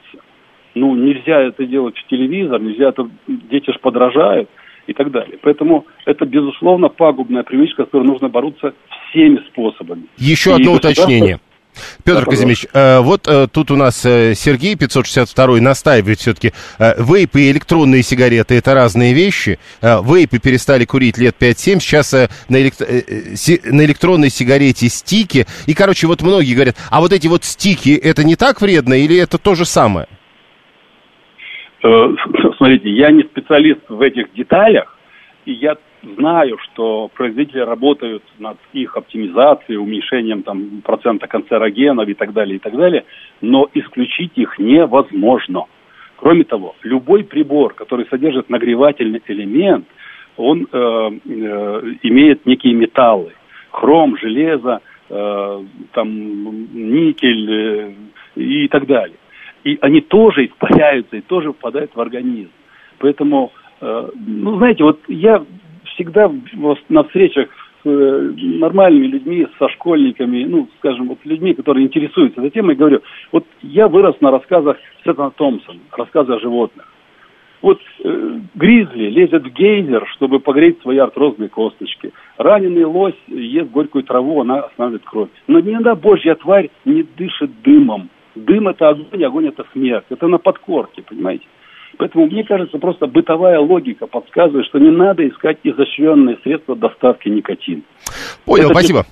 Ну, нельзя это делать в телевизор, нельзя это, дети ж подражают. И так далее. Поэтому это, безусловно, пагубная привычка, с которой нужно бороться всеми способами. Еще и одно уточнение. Петр да, Казимирович, э, вот э, тут у нас э, Сергей 562 настаивает все-таки, э, вейпы и электронные сигареты это разные вещи. Э, вейпы перестали курить лет 5-7, сейчас э, на, элект... э, э, си... на электронной сигарете стики. И, короче, вот многие говорят, а вот эти вот стики, это не так вредно или это то же самое? Смотрите, я не специалист в этих деталях, и я знаю, что производители работают над их оптимизацией, уменьшением там, процента канцерогенов и так далее, и так далее, но исключить их невозможно. Кроме того, любой прибор, который содержит нагревательный элемент, он э, э, имеет некие металлы, хром, железо, э, там, никель э, и так далее. И они тоже испаряются и тоже впадают в организм. Поэтому, э, ну, знаете, вот я всегда на встречах с э, нормальными людьми, со школьниками, ну, скажем, вот людьми, которые интересуются этой темой, говорю, вот я вырос на рассказах Сеттона Томпсона, рассказы о животных. Вот э, гризли лезет в гейзер, чтобы погреть свои артрозные косточки. Раненый лось ест горькую траву, она останавливает кровь. Но ни одна божья тварь не дышит дымом. Дым это огонь, огонь это смерть. Это на подкорке, понимаете? Поэтому, мне кажется, просто бытовая логика подсказывает, что не надо искать изощренные средства доставки никотина. Понял, Это спасибо.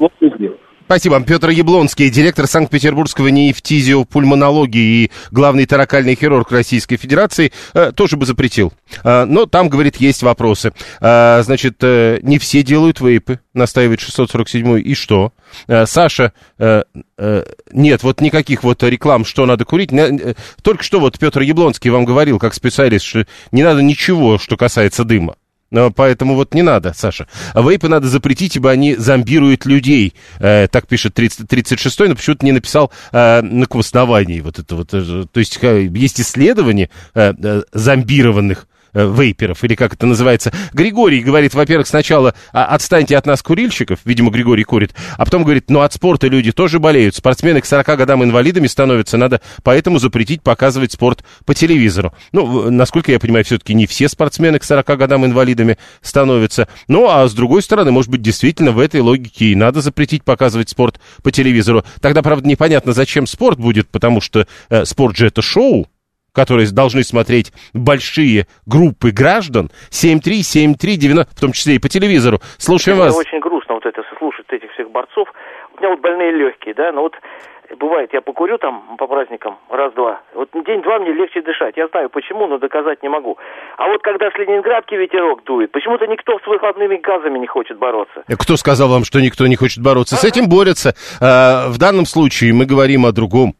Спасибо. Петр Яблонский, директор Санкт-Петербургского нефтизиопульмонологии и главный таракальный хирург Российской Федерации, э, тоже бы запретил. Э, но там, говорит, есть вопросы. Э, значит, не все делают вейпы, настаивает 647 и что? Саша, нет, вот никаких вот реклам, что надо курить. Только что вот Петр Яблонский вам говорил, как специалист, что не надо ничего, что касается дыма. Поэтому вот не надо, Саша. Вейпы надо запретить, ибо они зомбируют людей. Э, так пишет 30, 36-й, но почему-то не написал э, на к основании вот это вот. Э, то есть есть исследования э, зомбированных вейперов, или как это называется. Григорий говорит, во-первых, сначала а, отстаньте от нас, курильщиков, видимо, Григорий курит, а потом говорит, ну от спорта люди тоже болеют, спортсмены к 40 годам инвалидами становятся, надо поэтому запретить показывать спорт по телевизору. Ну, насколько я понимаю, все-таки не все спортсмены к 40 годам инвалидами становятся. Ну, а с другой стороны, может быть, действительно в этой логике и надо запретить показывать спорт по телевизору. Тогда, правда, непонятно, зачем спорт будет, потому что э, спорт же это шоу, которые должны смотреть большие группы граждан, 73739, в том числе и по телевизору. Слушаем Мне вас. очень грустно вот это слушать этих всех борцов. У меня вот больные легкие, да, но вот бывает, я покурю там по праздникам раз-два. Вот день-два мне легче дышать. Я знаю почему, но доказать не могу. А вот когда с Ленинградки ветерок дует, почему-то никто с выхлопными газами не хочет бороться. Кто сказал вам, что никто не хочет бороться? С этим борются. А, в данном случае мы говорим о другом.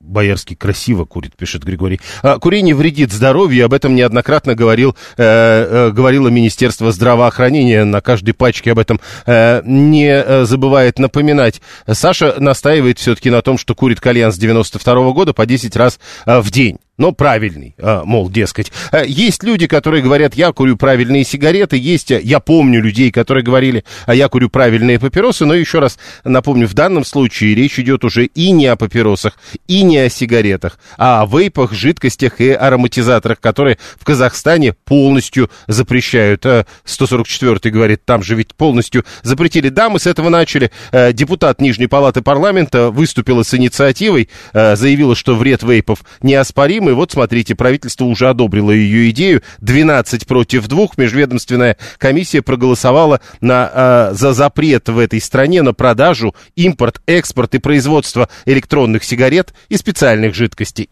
Боярский красиво курит, пишет Григорий. А, курение вредит здоровью, об этом неоднократно говорил, э, э, говорило Министерство здравоохранения, на каждой пачке об этом э, не э, забывает напоминать. Саша настаивает все-таки на том, что курит кальян с 92 -го года по 10 раз э, в день но правильный, а, мол, дескать. А, есть люди, которые говорят, я курю правильные сигареты, есть, я помню людей, которые говорили, а я курю правильные папиросы, но еще раз напомню, в данном случае речь идет уже и не о папиросах, и не о сигаретах, а о вейпах, жидкостях и ароматизаторах, которые в Казахстане полностью запрещают. 144-й говорит, там же ведь полностью запретили. Да, мы с этого начали. Депутат Нижней Палаты парламента выступила с инициативой, заявила, что вред вейпов неоспорим, и вот, смотрите, правительство уже одобрило ее идею. 12 против 2. Межведомственная комиссия проголосовала на, э, за запрет в этой стране на продажу, импорт, экспорт и производство электронных сигарет и специальных жидкостей.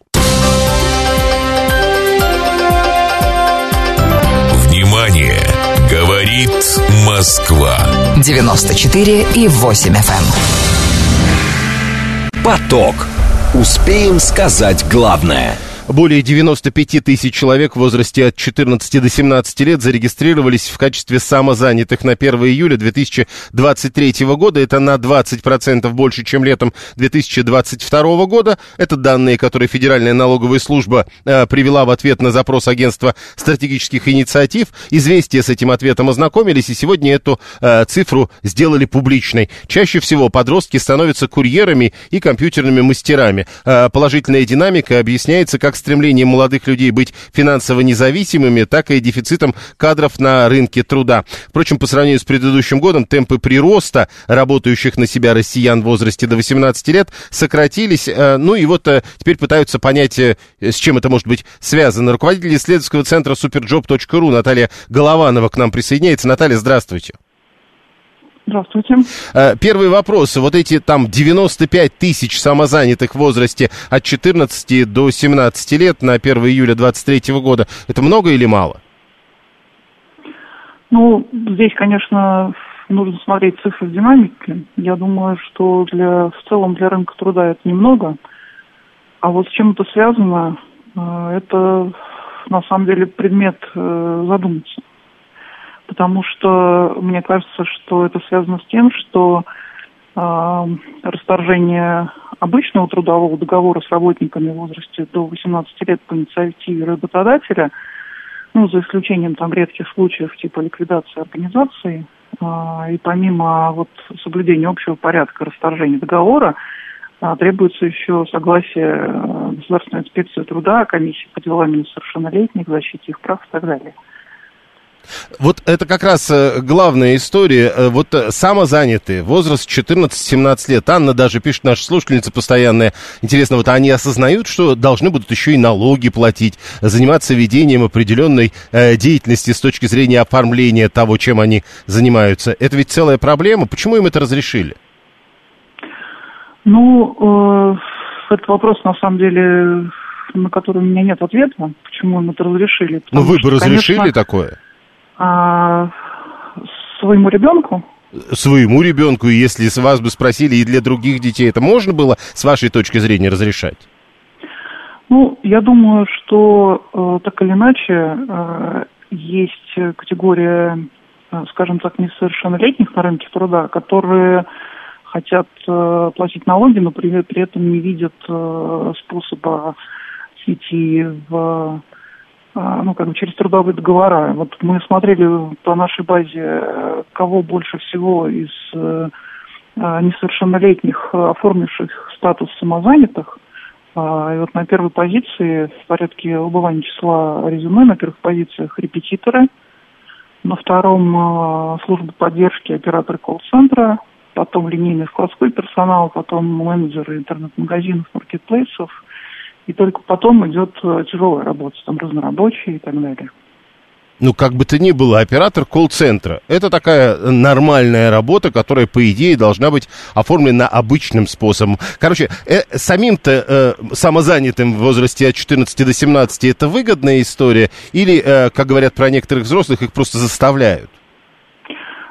Внимание! Говорит Москва. 94 и 8 FM. Эм. Поток. Успеем сказать главное – более 95 тысяч человек в возрасте от 14 до 17 лет зарегистрировались в качестве самозанятых на 1 июля 2023 года. Это на 20% больше, чем летом 2022 года. Это данные, которые Федеральная налоговая служба э, привела в ответ на запрос агентства стратегических инициатив. Известия с этим ответом ознакомились, и сегодня эту э, цифру сделали публичной. Чаще всего подростки становятся курьерами и компьютерными мастерами. Э, положительная динамика объясняется как стремлением молодых людей быть финансово независимыми, так и дефицитом кадров на рынке труда. Впрочем, по сравнению с предыдущим годом, темпы прироста работающих на себя россиян в возрасте до 18 лет сократились. Э, ну и вот э, теперь пытаются понять, э, с чем это может быть связано. Руководитель исследовательского центра superjob.ru Наталья Голованова к нам присоединяется. Наталья, здравствуйте. Здравствуйте. Первый вопрос. Вот эти там 95 тысяч самозанятых в возрасте от 14 до 17 лет на 1 июля 2023 года, это много или мало? Ну, здесь, конечно, нужно смотреть цифры динамики. Я думаю, что для, в целом для рынка труда это немного. А вот с чем это связано, э, это на самом деле предмет э, задуматься. Потому что мне кажется, что это связано с тем, что э, расторжение обычного трудового договора с работниками в возрасте до 18 лет по инициативе работодателя – ну, за исключением там редких случаев типа ликвидации организации, э, и помимо вот соблюдения общего порядка расторжения договора, э, требуется еще согласие Государственной инспекции труда, комиссии по делам несовершеннолетних, защите их прав и так далее. Вот это как раз э, главная история. Э, вот э, самозанятые, возраст 14-17 лет. Анна даже пишет, наша слушательница постоянная. Интересно, вот они осознают, что должны будут еще и налоги платить, заниматься ведением определенной э, деятельности с точки зрения оформления того, чем они занимаются. Это ведь целая проблема. Почему им это разрешили? Ну, э, этот вопрос, на самом деле, на который у меня нет ответа, почему им это разрешили. Ну, вы бы разрешили конечно, такое? А, своему ребенку. Своему ребенку, если с вас бы спросили, и для других детей, это можно было с вашей точки зрения разрешать? Ну, я думаю, что э, так или иначе э, есть категория, э, скажем так, несовершеннолетних на рынке труда, которые хотят э, платить налоги, но при, при этом не видят э, способа идти в ну, как бы через трудовые договора. Вот мы смотрели по нашей базе, кого больше всего из э, а, несовершеннолетних, оформивших статус самозанятых. А, и вот на первой позиции, в порядке убывания числа резюме, на первых позициях репетиторы, на втором служба поддержки операторы колл-центра, потом линейный складской персонал, потом менеджеры интернет-магазинов, маркетплейсов – и только потом идет э, тяжелая работа, там разнорабочие и так далее. Ну, как бы то ни было, оператор колл-центра. Это такая нормальная работа, которая, по идее, должна быть оформлена обычным способом. Короче, э, самим-то э, самозанятым в возрасте от 14 до 17 это выгодная история? Или, э, как говорят про некоторых взрослых, их просто заставляют?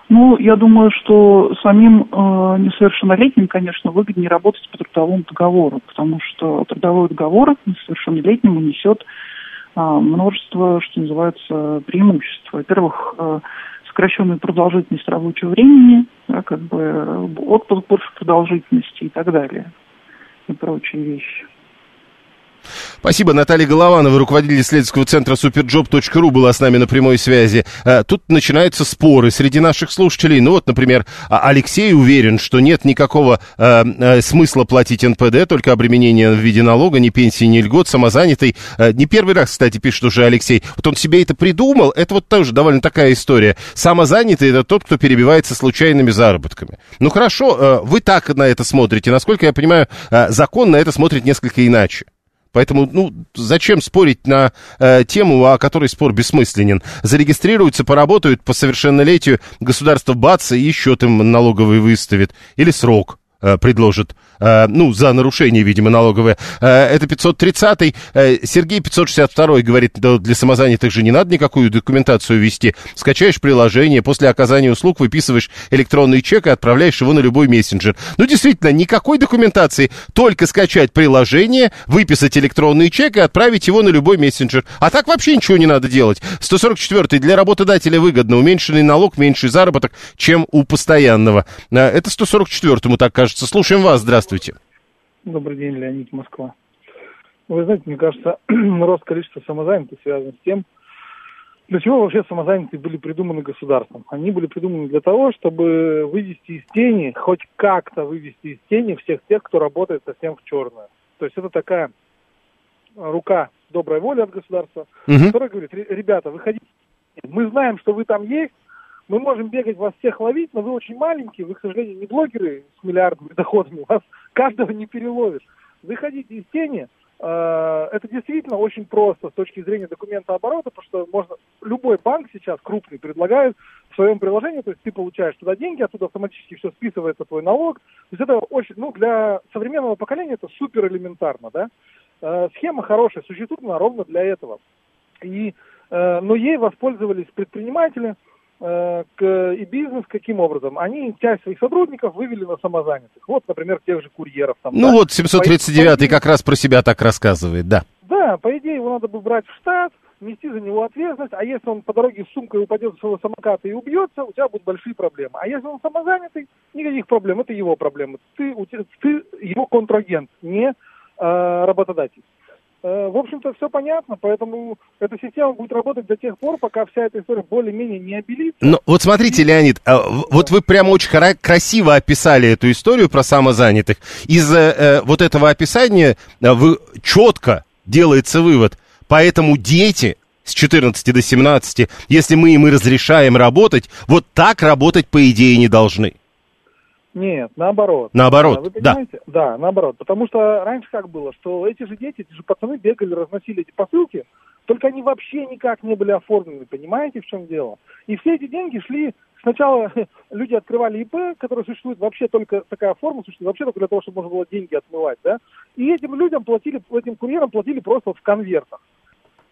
Ну, я думаю, что самим э, несовершеннолетним, конечно, выгоднее работать по трудовому договору, потому что трудовой договор несовершеннолетнему несет э, множество, что называется, преимуществ. Во-первых, э, сокращенная продолжительность рабочего времени, да, как бы отпуск больше продолжительности и так далее, и прочие вещи. Спасибо. Наталья Голованова, руководитель исследовательского центра superjob.ru была с нами на прямой связи. Э, тут начинаются споры среди наших слушателей. Ну вот, например, а, Алексей уверен, что нет никакого э, э, смысла платить НПД, только обременение в виде налога, ни пенсии, ни льгот, самозанятый. Э, не первый раз, кстати, пишет уже Алексей. Вот он себе это придумал. Это вот тоже довольно такая история. Самозанятый это тот, кто перебивается случайными заработками. Ну хорошо, вы так на это смотрите. Насколько я понимаю, закон на это смотрит несколько иначе. Поэтому, ну, зачем спорить на э, тему, о которой спор бессмысленен? Зарегистрируются, поработают по совершеннолетию, государство бац, и счет им налоговый выставит. Или срок э, предложит Э, ну, за нарушение, видимо, налоговое. Э, это 530-й. Э, Сергей 562 говорит, да, для самозанятых же не надо никакую документацию вести. Скачаешь приложение, после оказания услуг выписываешь электронный чек и отправляешь его на любой мессенджер. Ну, действительно, никакой документации, только скачать приложение, выписать электронный чек и отправить его на любой мессенджер. А так вообще ничего не надо делать. 144 для работодателя выгодно. Уменьшенный налог, меньший заработок, чем у постоянного. Это 144-му так кажется. Слушаем вас. Здравствуйте. Здравствуйте. Добрый день, Леонид Москва. Вы знаете, мне кажется, рост количества самозанятых связан с тем, для чего вообще самозанятые были придуманы государством. Они были придуманы для того, чтобы вывести из тени, хоть как-то вывести из тени всех тех, кто работает совсем в черную. То есть это такая рука добрая воля от государства, Мгм. которая говорит, «Ре- ребята, выходите, мы знаем, что вы там есть, мы можем бегать вас всех ловить, но вы очень маленькие, вы, к сожалению, не блогеры с миллиардными доходами, вас каждого не переловишь. Выходите из тени, Э, это действительно очень просто с точки зрения документа оборота, потому что можно любой банк сейчас крупный предлагает в своем приложении, то есть ты получаешь туда деньги, оттуда автоматически все списывается твой налог. То есть это очень, ну, для современного поколения это супер элементарно, да. Э, схема хорошая, существует она ровно для этого. И, э, но ей воспользовались предприниматели к- и бизнес каким образом? Они часть своих сотрудников вывели на самозанятых. Вот, например, тех же курьеров. Там, Ну да. вот 739 как раз про себя так рассказывает, да. Да, по идее его надо бы брать в штат, нести за него ответственность, а если он по дороге с сумкой упадет с своего самоката и убьется, у тебя будут большие проблемы. А если он самозанятый, никаких проблем, это его проблемы. Ты, ты его контрагент, не э, работодатель. Э, В общем-то, все понятно, поэтому эта система будет работать до тех пор, пока вся эта история более-менее не обелится. Ну, вот смотрите, Леонид, а, вот вы прямо очень красиво описали эту историю про самозанятых. Из э, э, вот этого описания вы четко делается вывод. Поэтому дети с 14 до 17, если мы им и разрешаем работать, вот так работать, по идее, не должны. Нет, наоборот. Наоборот, А, Вы да. понимаете? Да, наоборот. Потому что раньше как было, что эти же дети, эти же пацаны бегали, разносили эти посылки, только они вообще никак не были оформлены, понимаете, в чем дело? И все эти деньги шли, сначала люди открывали ИП, который существует вообще только, такая форма существует вообще только для того, чтобы можно было деньги отмывать, да? И этим людям платили, этим курьерам платили просто вот в конвертах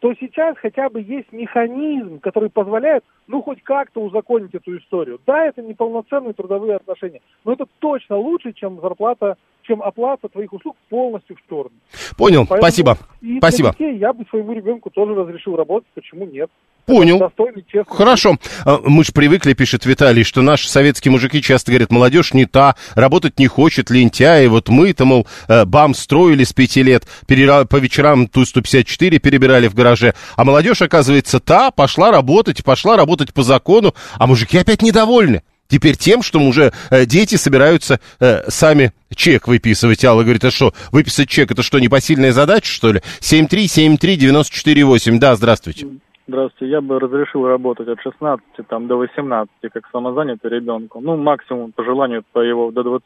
то сейчас хотя бы есть механизм, который позволяет, ну, хоть как-то узаконить эту историю. Да, это неполноценные трудовые отношения, но это точно лучше, чем зарплата, чем оплата твоих услуг полностью в сторону. Понял, Поэтому спасибо. И Спасибо. детей я бы своему ребенку тоже разрешил работать, почему нет? Понял. Достойный, честный Хорошо. А, Мы же привыкли, пишет Виталий, что наши советские мужики часто говорят, молодежь не та, работать не хочет, лентяи. Вот мы-то, мол, э, БАМ строили с пяти лет, по вечерам Ту-154 перебирали в гараже. А молодежь, оказывается, та, пошла работать, пошла работать по закону, а мужики опять недовольны. Теперь тем, что уже э, дети собираются э, сами чек выписывать. Алла говорит, а что, выписать чек, это что, непосильная задача, что ли? 7373948. Да, здравствуйте. Здравствуйте, я бы разрешил работать от 16 там, до 18, как самозанятый ребенку. Ну, максимум по желанию по его до 20.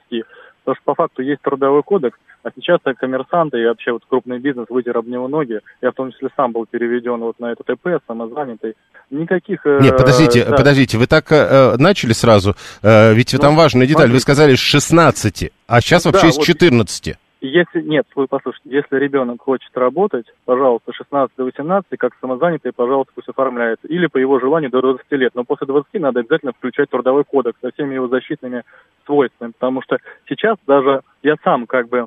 Потому что по факту есть трудовой кодекс, а сейчас так коммерсанты и вообще вот крупный бизнес вытер об него ноги. Я в том числе сам был переведен вот на этот ИП, самозанятый. Никаких... э, Нет, подождите, да. подождите, вы так э, начали сразу, э, ведь Ну, там важная деталь, вы смотрите. сказали с 16, а сейчас Да, вообще с вот 14. Если нет, вы послушайте, если ребенок хочет работать, пожалуйста, 16 до 18, как самозанятый, пожалуйста, пусть оформляется. Или по его желанию до 20 лет. Но после 20 надо обязательно включать трудовой кодекс со всеми его защитными свойствами. Потому что сейчас даже я сам как бы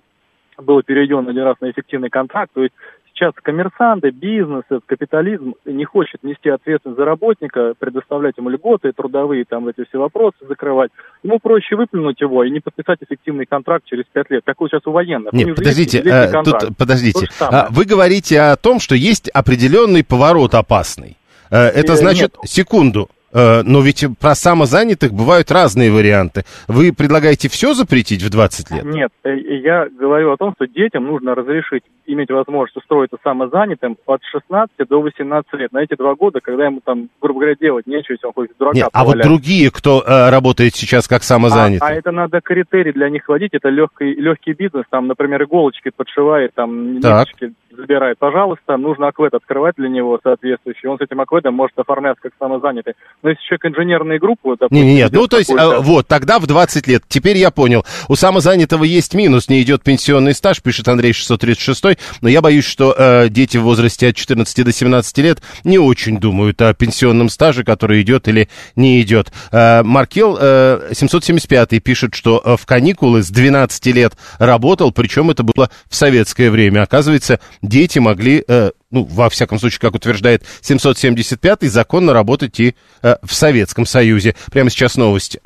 был переведен один раз на эффективный контракт, то есть сейчас коммерсанты, бизнес, капитализм не хочет нести ответственность за работника, предоставлять ему льготы трудовые, там эти все вопросы закрывать. Ему проще выплюнуть его и не подписать эффективный контракт через пять лет. Какой сейчас у военных. У Нет, же подождите, есть э, тут, подождите. А, вы говорите о том, что есть определенный поворот опасный. Э, это Э, значит, секунду, но ведь про самозанятых бывают разные варианты. Вы предлагаете все запретить в 20 лет? Нет, э, я говорю о том, что детям нужно разрешить иметь возможность устроиться самозанятым от 16 до 18 лет. На эти два года, когда ему там, грубо говоря, делать нечего, если он хочет дурака Нет, а вот другие, кто э, работает сейчас как А, самозанятый? а это надо критерий для них вводить, это легкий, легкий бизнес, там, например, иголочки подшивает, там, ниточки забирает. Пожалуйста, нужно аквед открывать для него соответствующий. Он с этим акведом может оформляться как самозанятый. Но если человек инженерную группу, допустим, Не, не, нет, ну то есть, какую-то- а, вот, тогда в 20 лет. Теперь я понял. У самозанятого есть минус, не идет пенсионный стаж, пишет Андрей 636, но я боюсь, что э, дети в возрасте от 14 до 17 лет не очень думают о пенсионном стаже, который идет или не идет. Э, Маркел э, 775 пишет, что э, в каникулы с 12 лет работал, причем это было в советское время. Оказывается, дети могли... э, ну, во всяком случае, как утверждает 775 законно работать и э, в Советском Союзе. Прямо сейчас новости.